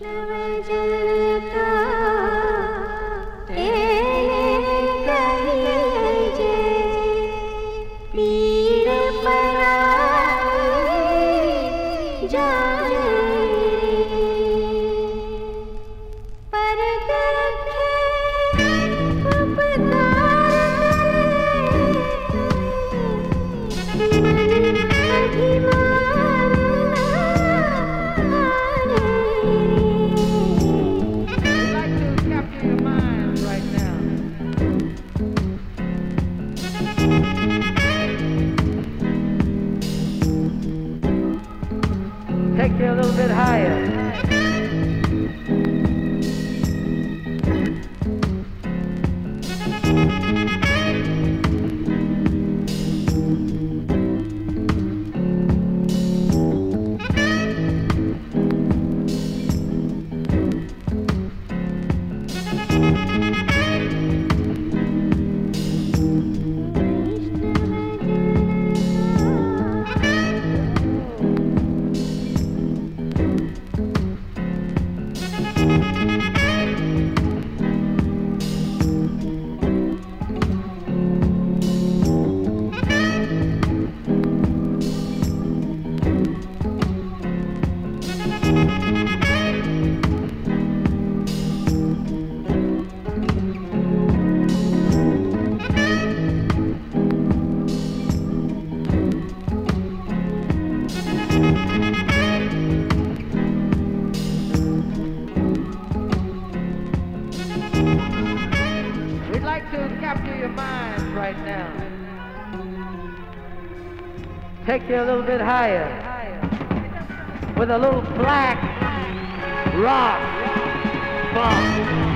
take you a little bit higher with a little black rock funk.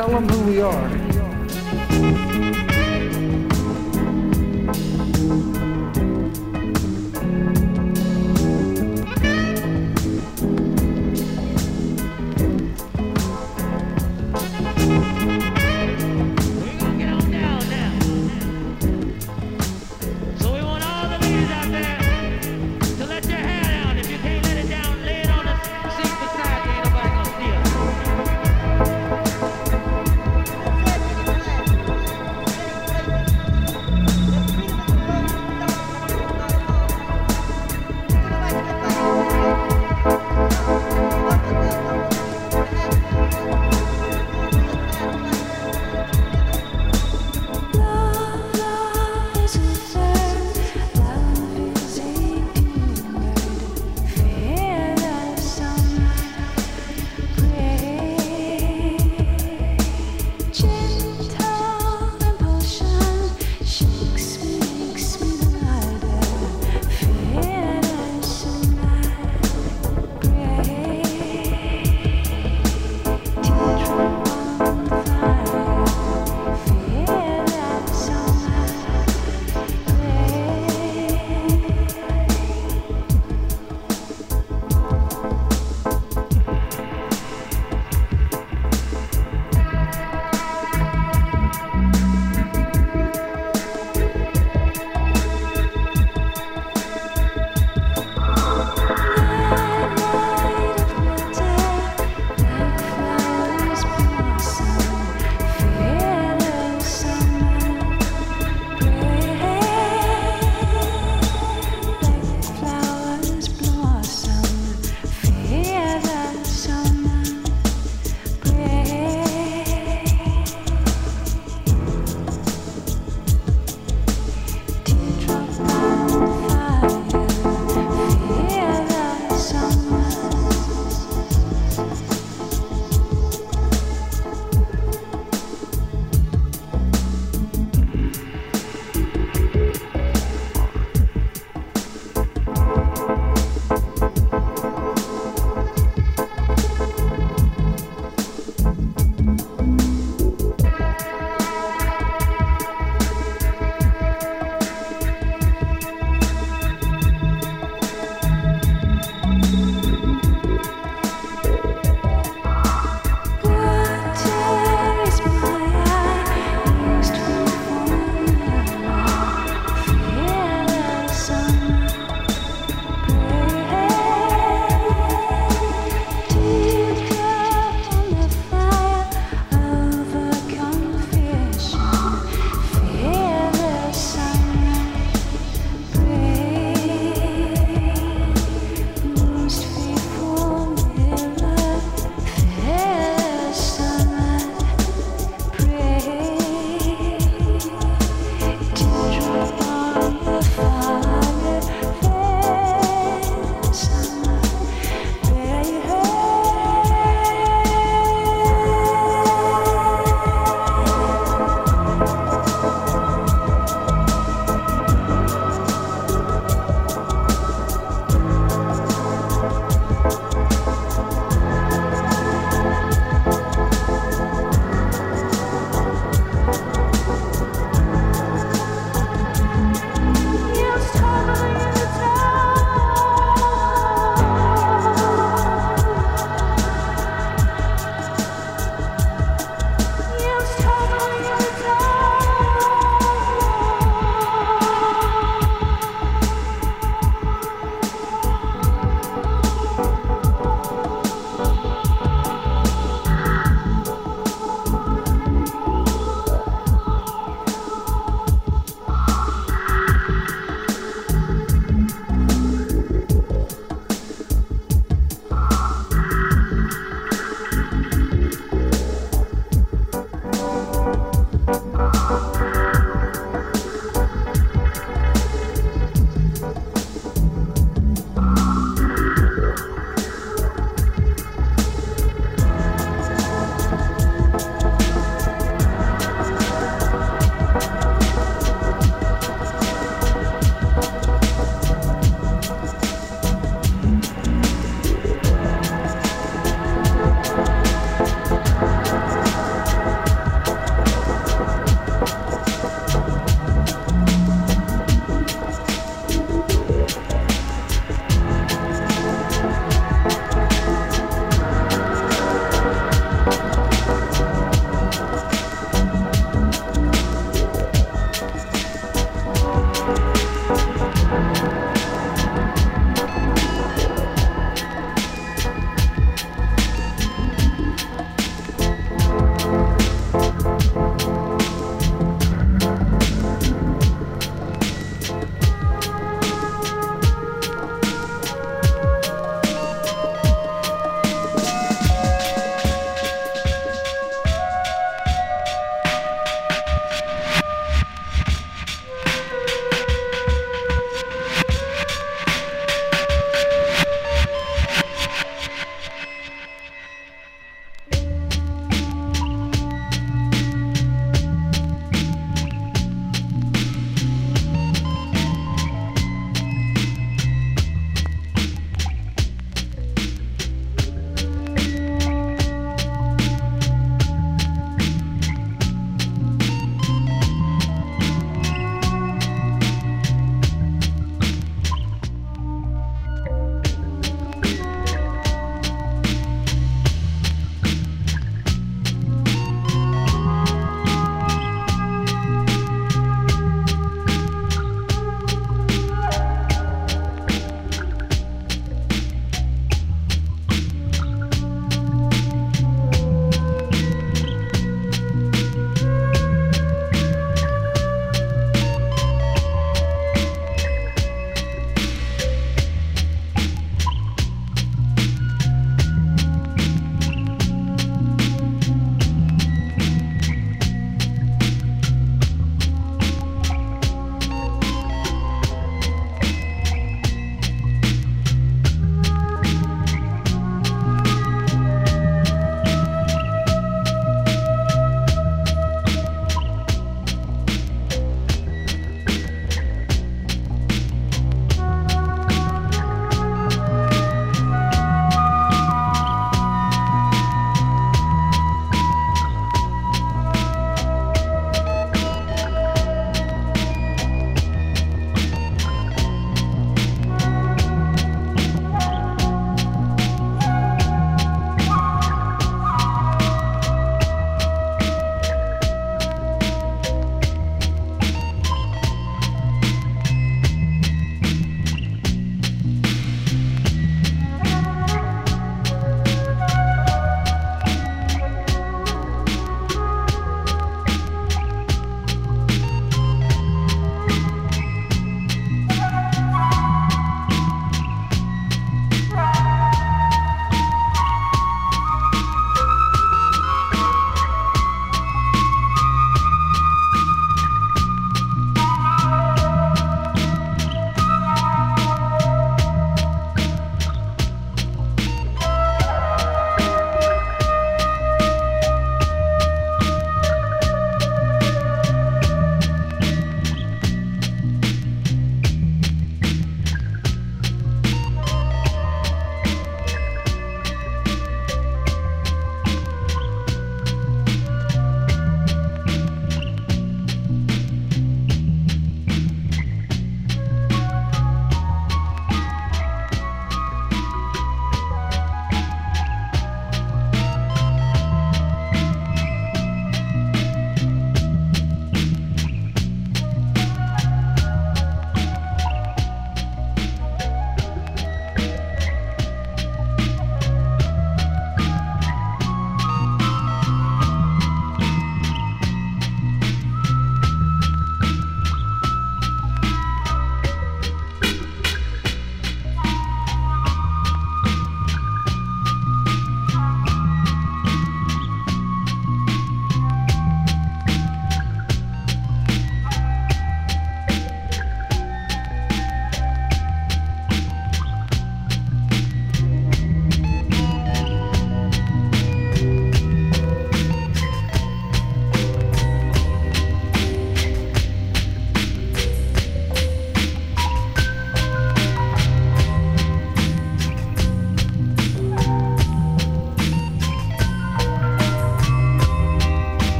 Tell them who we are.